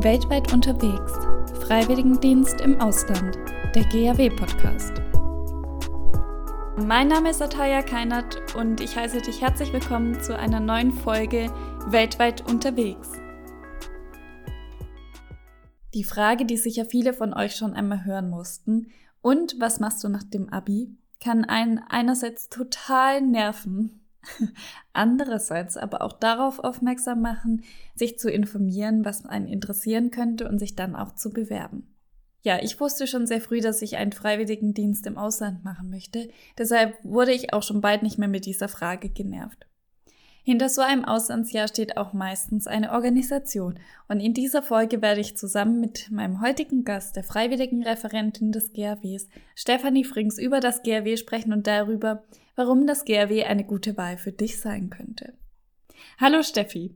Weltweit unterwegs. Freiwilligendienst im Ausland. Der GAW-Podcast. Mein Name ist Ataya Keinert und ich heiße dich herzlich willkommen zu einer neuen Folge Weltweit unterwegs. Die Frage, die sicher viele von euch schon einmal hören mussten, und was machst du nach dem Abi, kann einen einerseits total nerven Andererseits aber auch darauf aufmerksam machen, sich zu informieren, was einen interessieren könnte und sich dann auch zu bewerben. Ja, ich wusste schon sehr früh, dass ich einen freiwilligen Dienst im Ausland machen möchte, deshalb wurde ich auch schon bald nicht mehr mit dieser Frage genervt. Hinter so einem Auslandsjahr steht auch meistens eine Organisation und in dieser Folge werde ich zusammen mit meinem heutigen Gast, der freiwilligen Referentin des GAWs, Stefanie Frings, über das GAW sprechen und darüber, warum das GRW eine gute Wahl für dich sein könnte. Hallo Steffi.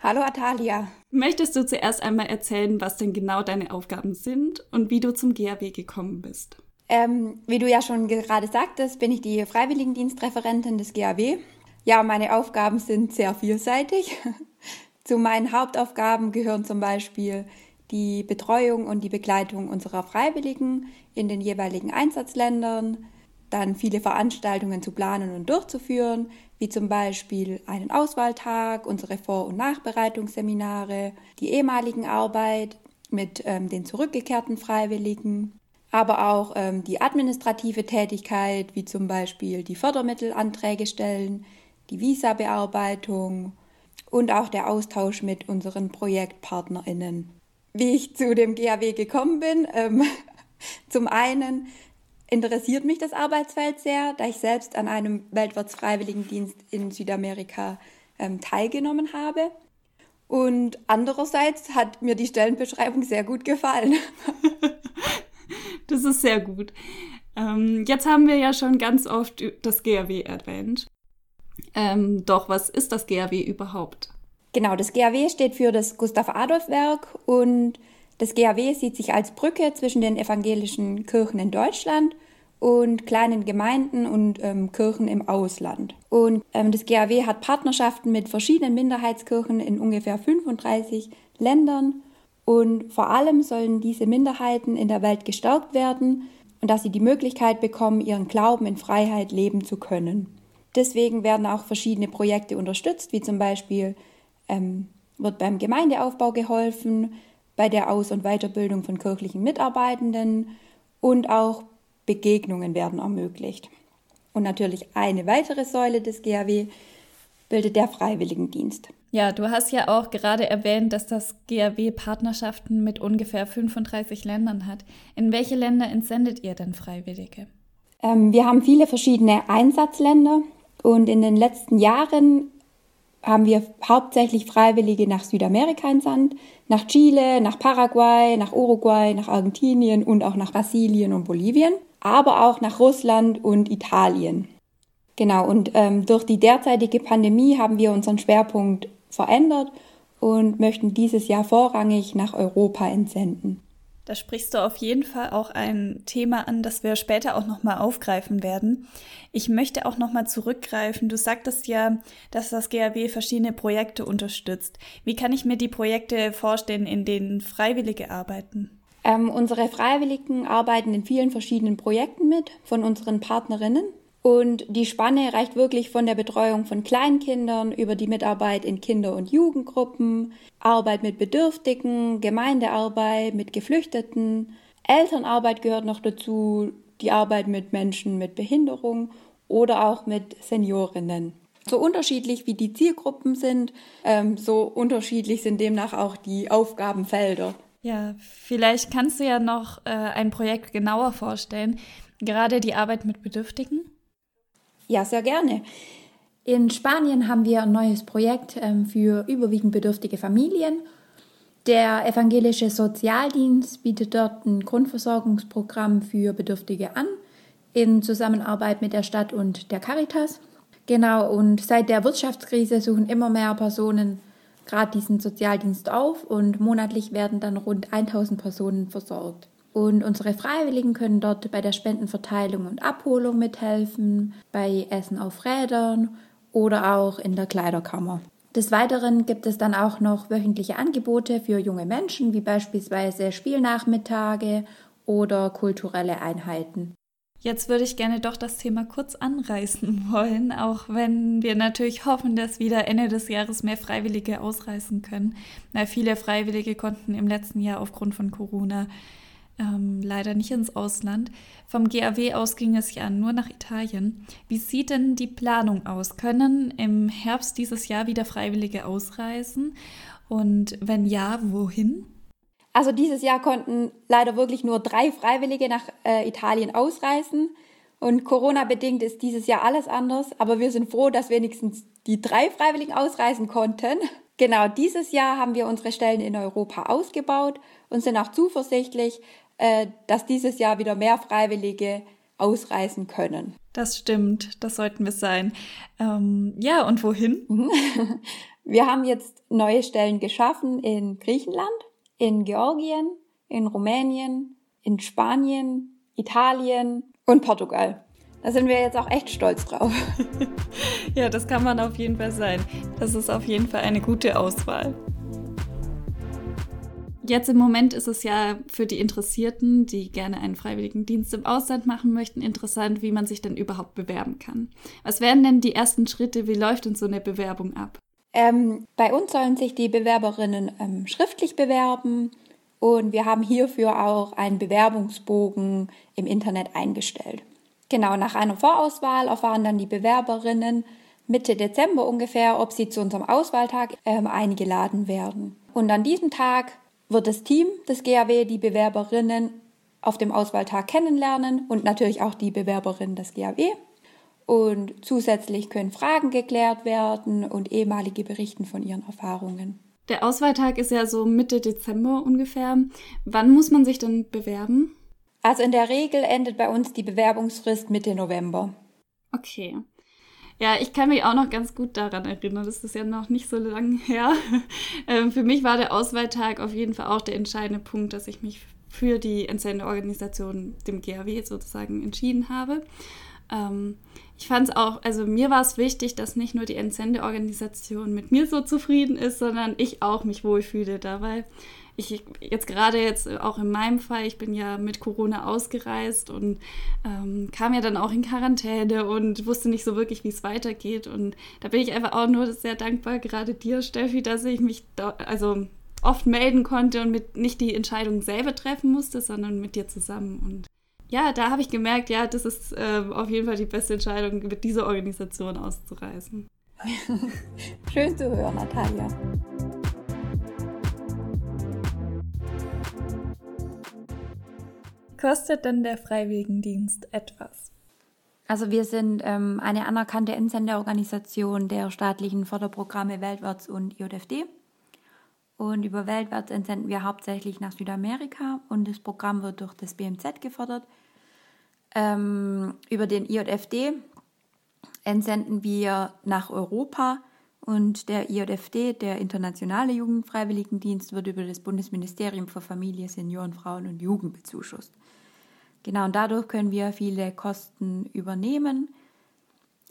Hallo Atalia. Möchtest du zuerst einmal erzählen, was denn genau deine Aufgaben sind und wie du zum GRW gekommen bist? Ähm, wie du ja schon gerade sagtest, bin ich die Freiwilligendienstreferentin des GAW. Ja, meine Aufgaben sind sehr vielseitig. Zu meinen Hauptaufgaben gehören zum Beispiel die Betreuung und die Begleitung unserer Freiwilligen in den jeweiligen Einsatzländern, dann viele Veranstaltungen zu planen und durchzuführen, wie zum Beispiel einen Auswahltag, unsere Vor- und Nachbereitungsseminare, die ehemaligen Arbeit mit ähm, den zurückgekehrten Freiwilligen, aber auch ähm, die administrative Tätigkeit, wie zum Beispiel die Fördermittelanträge stellen, die Visa-Bearbeitung und auch der Austausch mit unseren ProjektpartnerInnen. Wie ich zu dem GAW gekommen bin, ähm, zum einen interessiert mich das Arbeitsfeld sehr, da ich selbst an einem Weltwirtsfreiwilligendienst in Südamerika ähm, teilgenommen habe. Und andererseits hat mir die Stellenbeschreibung sehr gut gefallen. das ist sehr gut. Ähm, jetzt haben wir ja schon ganz oft das GAW erwähnt. Ähm, doch, was ist das GAW überhaupt? Genau, das GAW steht für das Gustav Adolf Werk und das GAW sieht sich als Brücke zwischen den evangelischen Kirchen in Deutschland und kleinen Gemeinden und ähm, Kirchen im Ausland. Und ähm, das GAW hat Partnerschaften mit verschiedenen Minderheitskirchen in ungefähr 35 Ländern. Und vor allem sollen diese Minderheiten in der Welt gestärkt werden und dass sie die Möglichkeit bekommen, ihren Glauben in Freiheit leben zu können. Deswegen werden auch verschiedene Projekte unterstützt, wie zum Beispiel ähm, wird beim Gemeindeaufbau geholfen, bei der Aus- und Weiterbildung von kirchlichen Mitarbeitenden und auch Begegnungen werden ermöglicht. Und natürlich eine weitere Säule des GAW bildet der Freiwilligendienst. Ja, du hast ja auch gerade erwähnt, dass das GAW Partnerschaften mit ungefähr 35 Ländern hat. In welche Länder entsendet ihr denn Freiwillige? Ähm, wir haben viele verschiedene Einsatzländer und in den letzten Jahren haben wir hauptsächlich Freiwillige nach Südamerika entsandt, nach Chile, nach Paraguay, nach Uruguay, nach Argentinien und auch nach Brasilien und Bolivien aber auch nach Russland und Italien. Genau, und ähm, durch die derzeitige Pandemie haben wir unseren Schwerpunkt verändert und möchten dieses Jahr vorrangig nach Europa entsenden. Da sprichst du auf jeden Fall auch ein Thema an, das wir später auch nochmal aufgreifen werden. Ich möchte auch nochmal zurückgreifen. Du sagtest ja, dass das GAW verschiedene Projekte unterstützt. Wie kann ich mir die Projekte vorstellen, in denen Freiwillige arbeiten? Ähm, unsere Freiwilligen arbeiten in vielen verschiedenen Projekten mit von unseren Partnerinnen. Und die Spanne reicht wirklich von der Betreuung von Kleinkindern über die Mitarbeit in Kinder- und Jugendgruppen, Arbeit mit Bedürftigen, Gemeindearbeit mit Geflüchteten, Elternarbeit gehört noch dazu, die Arbeit mit Menschen mit Behinderung oder auch mit Seniorinnen. So unterschiedlich wie die Zielgruppen sind, ähm, so unterschiedlich sind demnach auch die Aufgabenfelder. Ja, vielleicht kannst du ja noch äh, ein Projekt genauer vorstellen, gerade die Arbeit mit Bedürftigen. Ja, sehr gerne. In Spanien haben wir ein neues Projekt ähm, für überwiegend bedürftige Familien. Der evangelische Sozialdienst bietet dort ein Grundversorgungsprogramm für Bedürftige an, in Zusammenarbeit mit der Stadt und der Caritas. Genau, und seit der Wirtschaftskrise suchen immer mehr Personen gerade diesen Sozialdienst auf und monatlich werden dann rund 1000 Personen versorgt. Und unsere Freiwilligen können dort bei der Spendenverteilung und Abholung mithelfen, bei Essen auf Rädern oder auch in der Kleiderkammer. Des Weiteren gibt es dann auch noch wöchentliche Angebote für junge Menschen, wie beispielsweise Spielnachmittage oder kulturelle Einheiten. Jetzt würde ich gerne doch das Thema kurz anreißen wollen, auch wenn wir natürlich hoffen, dass wieder Ende des Jahres mehr Freiwillige ausreisen können. Na, viele Freiwillige konnten im letzten Jahr aufgrund von Corona ähm, leider nicht ins Ausland. Vom GAW aus ging es ja nur nach Italien. Wie sieht denn die Planung aus? Können im Herbst dieses Jahr wieder Freiwillige ausreisen? Und wenn ja, wohin? Also dieses Jahr konnten leider wirklich nur drei Freiwillige nach äh, Italien ausreisen. Und Corona-bedingt ist dieses Jahr alles anders. Aber wir sind froh, dass wenigstens die drei Freiwilligen ausreisen konnten. Genau, dieses Jahr haben wir unsere Stellen in Europa ausgebaut und sind auch zuversichtlich, dass dieses Jahr wieder mehr Freiwillige ausreisen können. Das stimmt, das sollten wir sein. Ähm, ja, und wohin? wir haben jetzt neue Stellen geschaffen in Griechenland, in Georgien, in Rumänien, in Spanien, Italien und Portugal. Da sind wir jetzt auch echt stolz drauf. ja, das kann man auf jeden Fall sein. Das ist auf jeden Fall eine gute Auswahl. Jetzt im Moment ist es ja für die Interessierten, die gerne einen freiwilligen Dienst im Ausland machen möchten, interessant, wie man sich denn überhaupt bewerben kann. Was wären denn die ersten Schritte? Wie läuft denn so eine Bewerbung ab? Ähm, bei uns sollen sich die Bewerberinnen ähm, schriftlich bewerben und wir haben hierfür auch einen Bewerbungsbogen im Internet eingestellt. Genau, nach einer Vorauswahl erfahren dann die Bewerberinnen Mitte Dezember ungefähr, ob sie zu unserem Auswahltag ähm, eingeladen werden. Und an diesem Tag wird das Team des GAW die Bewerberinnen auf dem Auswahltag kennenlernen und natürlich auch die Bewerberinnen des GAW. Und zusätzlich können Fragen geklärt werden und ehemalige berichten von ihren Erfahrungen. Der Auswahltag ist ja so Mitte Dezember ungefähr. Wann muss man sich denn bewerben? Also in der Regel endet bei uns die Bewerbungsfrist Mitte November. Okay. Ja, ich kann mich auch noch ganz gut daran erinnern. Das ist ja noch nicht so lange her. Ähm, für mich war der Auswahltag auf jeden Fall auch der entscheidende Punkt, dass ich mich für die Entsendeorganisation, dem GAW sozusagen, entschieden habe. Ähm, ich fand es auch, also mir war es wichtig, dass nicht nur die Entsendeorganisation mit mir so zufrieden ist, sondern ich auch mich wohlfühle dabei. Ich jetzt gerade jetzt auch in meinem Fall, ich bin ja mit Corona ausgereist und ähm, kam ja dann auch in Quarantäne und wusste nicht so wirklich, wie es weitergeht. Und da bin ich einfach auch nur sehr dankbar, gerade dir, Steffi, dass ich mich da, also oft melden konnte und mit nicht die Entscheidung selber treffen musste, sondern mit dir zusammen. Und ja, da habe ich gemerkt, ja, das ist äh, auf jeden Fall die beste Entscheidung, mit dieser Organisation auszureisen. Schön zu hören, Natalia. Kostet denn der Freiwilligendienst etwas? Also wir sind ähm, eine anerkannte Entsenderorganisation der staatlichen Förderprogramme Weltwärts und IODFD. Und über Weltwärts entsenden wir hauptsächlich nach Südamerika und das Programm wird durch das BMZ gefördert. Ähm, über den IJFD entsenden wir nach Europa und der IJFD, der Internationale Jugendfreiwilligendienst, wird über das Bundesministerium für Familie, Senioren, Frauen und Jugend bezuschusst. Genau, und dadurch können wir viele Kosten übernehmen,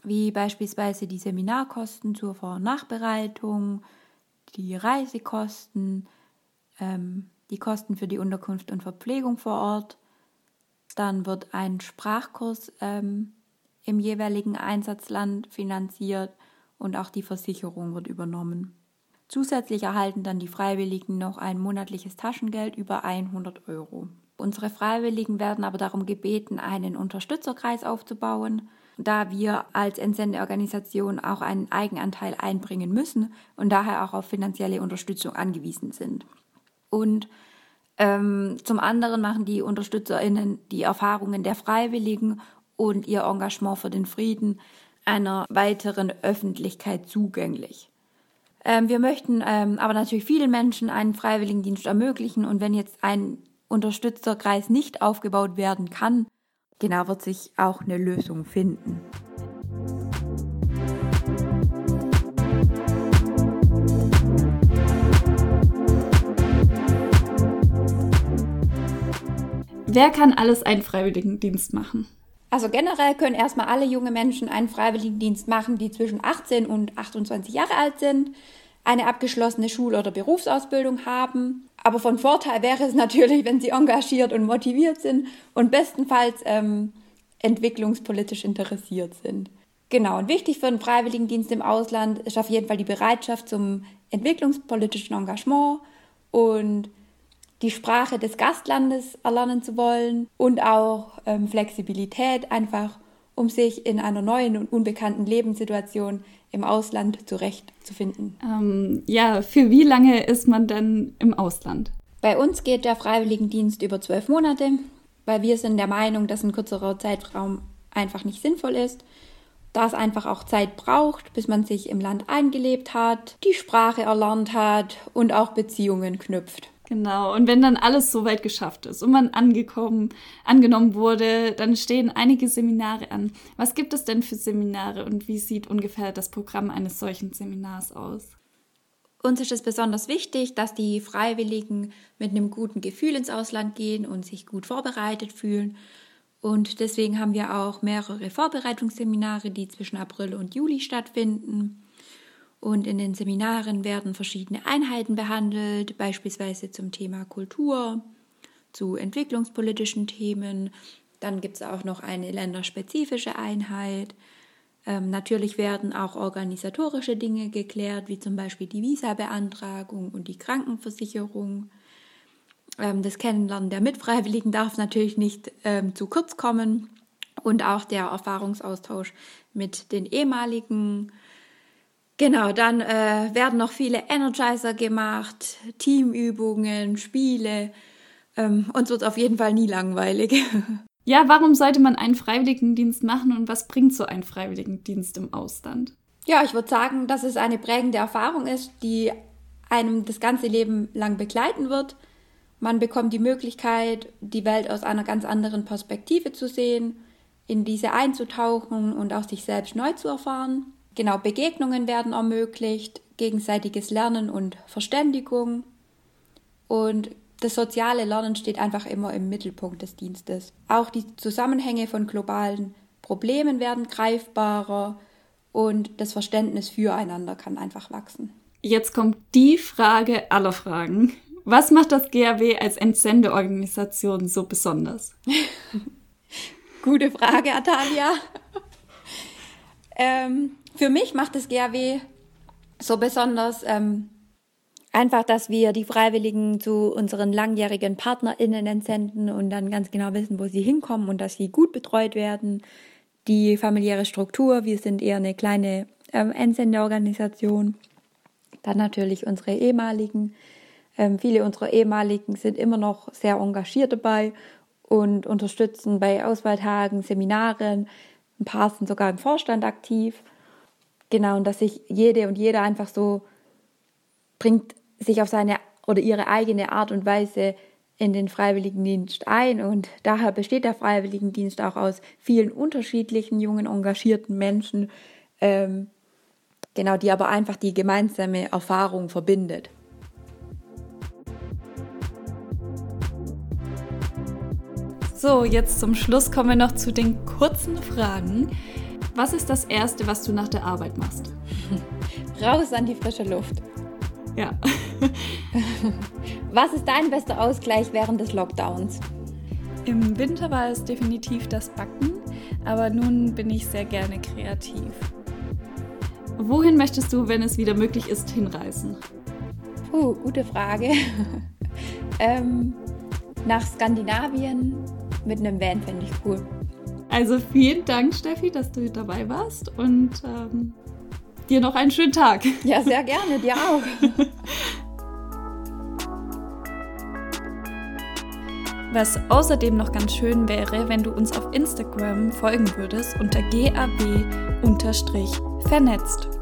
wie beispielsweise die Seminarkosten zur Vor- und Nachbereitung, die Reisekosten, ähm, die Kosten für die Unterkunft und Verpflegung vor Ort, dann wird ein Sprachkurs ähm, im jeweiligen Einsatzland finanziert und auch die Versicherung wird übernommen. Zusätzlich erhalten dann die Freiwilligen noch ein monatliches Taschengeld über 100 Euro. Unsere Freiwilligen werden aber darum gebeten, einen Unterstützerkreis aufzubauen, da wir als Entsendeorganisation auch einen Eigenanteil einbringen müssen und daher auch auf finanzielle Unterstützung angewiesen sind. Und ähm, zum anderen machen die UnterstützerInnen die Erfahrungen der Freiwilligen und ihr Engagement für den Frieden einer weiteren Öffentlichkeit zugänglich. Ähm, wir möchten ähm, aber natürlich vielen Menschen einen Freiwilligendienst ermöglichen und wenn jetzt ein Unterstützerkreis nicht aufgebaut werden kann, genau wird sich auch eine Lösung finden. Wer kann alles einen Freiwilligendienst machen? Also generell können erstmal alle junge Menschen einen Freiwilligendienst machen, die zwischen 18 und 28 Jahre alt sind, eine abgeschlossene Schul- oder Berufsausbildung haben. Aber von Vorteil wäre es natürlich, wenn sie engagiert und motiviert sind und bestenfalls ähm, entwicklungspolitisch interessiert sind. Genau, und wichtig für einen Freiwilligendienst im Ausland ist auf jeden Fall die Bereitschaft zum entwicklungspolitischen Engagement und die Sprache des Gastlandes erlernen zu wollen und auch ähm, Flexibilität einfach, um sich in einer neuen und unbekannten Lebenssituation im Ausland zurechtzufinden. Ähm, ja, für wie lange ist man denn im Ausland? Bei uns geht der Freiwilligendienst über zwölf Monate, weil wir sind der Meinung, dass ein kürzerer Zeitraum einfach nicht sinnvoll ist da es einfach auch Zeit braucht, bis man sich im Land eingelebt hat, die Sprache erlernt hat und auch Beziehungen knüpft. Genau, und wenn dann alles soweit geschafft ist und man angekommen, angenommen wurde, dann stehen einige Seminare an. Was gibt es denn für Seminare und wie sieht ungefähr das Programm eines solchen Seminars aus? Uns ist es besonders wichtig, dass die Freiwilligen mit einem guten Gefühl ins Ausland gehen und sich gut vorbereitet fühlen und deswegen haben wir auch mehrere Vorbereitungsseminare, die zwischen April und Juli stattfinden. Und in den Seminaren werden verschiedene Einheiten behandelt, beispielsweise zum Thema Kultur, zu entwicklungspolitischen Themen. Dann gibt es auch noch eine länderspezifische Einheit. Ähm, natürlich werden auch organisatorische Dinge geklärt, wie zum Beispiel die Visabeantragung und die Krankenversicherung. Ähm, das Kennenlernen der Mitfreiwilligen darf natürlich nicht ähm, zu kurz kommen und auch der Erfahrungsaustausch mit den ehemaligen. Genau, dann äh, werden noch viele Energizer gemacht, Teamübungen, Spiele. Ähm, uns wird auf jeden Fall nie langweilig. Ja, warum sollte man einen Freiwilligendienst machen und was bringt so ein Freiwilligendienst im Ausland? Ja, ich würde sagen, dass es eine prägende Erfahrung ist, die einem das ganze Leben lang begleiten wird. Man bekommt die Möglichkeit, die Welt aus einer ganz anderen Perspektive zu sehen, in diese einzutauchen und auch sich selbst neu zu erfahren. Genau, Begegnungen werden ermöglicht, gegenseitiges Lernen und Verständigung. Und das soziale Lernen steht einfach immer im Mittelpunkt des Dienstes. Auch die Zusammenhänge von globalen Problemen werden greifbarer und das Verständnis füreinander kann einfach wachsen. Jetzt kommt die Frage aller Fragen. Was macht das GAW als Entsendeorganisation so besonders? Gute Frage, Atalia. ähm, für mich macht das GAW so besonders ähm, einfach, dass wir die Freiwilligen zu unseren langjährigen PartnerInnen entsenden und dann ganz genau wissen, wo sie hinkommen und dass sie gut betreut werden. Die familiäre Struktur, wir sind eher eine kleine ähm, Entsendeorganisation. Dann natürlich unsere ehemaligen ähm, viele unserer ehemaligen sind immer noch sehr engagiert dabei und unterstützen bei Auswahltagen, Seminaren. Ein paar sind sogar im Vorstand aktiv. Genau, und dass sich jede und jeder einfach so bringt sich auf seine oder ihre eigene Art und Weise in den Freiwilligendienst ein. Und daher besteht der Freiwilligendienst auch aus vielen unterschiedlichen jungen, engagierten Menschen, ähm, genau, die aber einfach die gemeinsame Erfahrung verbindet. So, jetzt zum Schluss kommen wir noch zu den kurzen Fragen. Was ist das Erste, was du nach der Arbeit machst? Raus an die frische Luft. Ja. was ist dein bester Ausgleich während des Lockdowns? Im Winter war es definitiv das Backen, aber nun bin ich sehr gerne kreativ. Wohin möchtest du, wenn es wieder möglich ist, hinreisen? Puh, gute Frage. ähm, nach Skandinavien, mit einem Van fände ich cool. Also vielen Dank, Steffi, dass du dabei warst und ähm, dir noch einen schönen Tag. Ja, sehr gerne, dir auch. Was außerdem noch ganz schön wäre, wenn du uns auf Instagram folgen würdest unter GAB-vernetzt.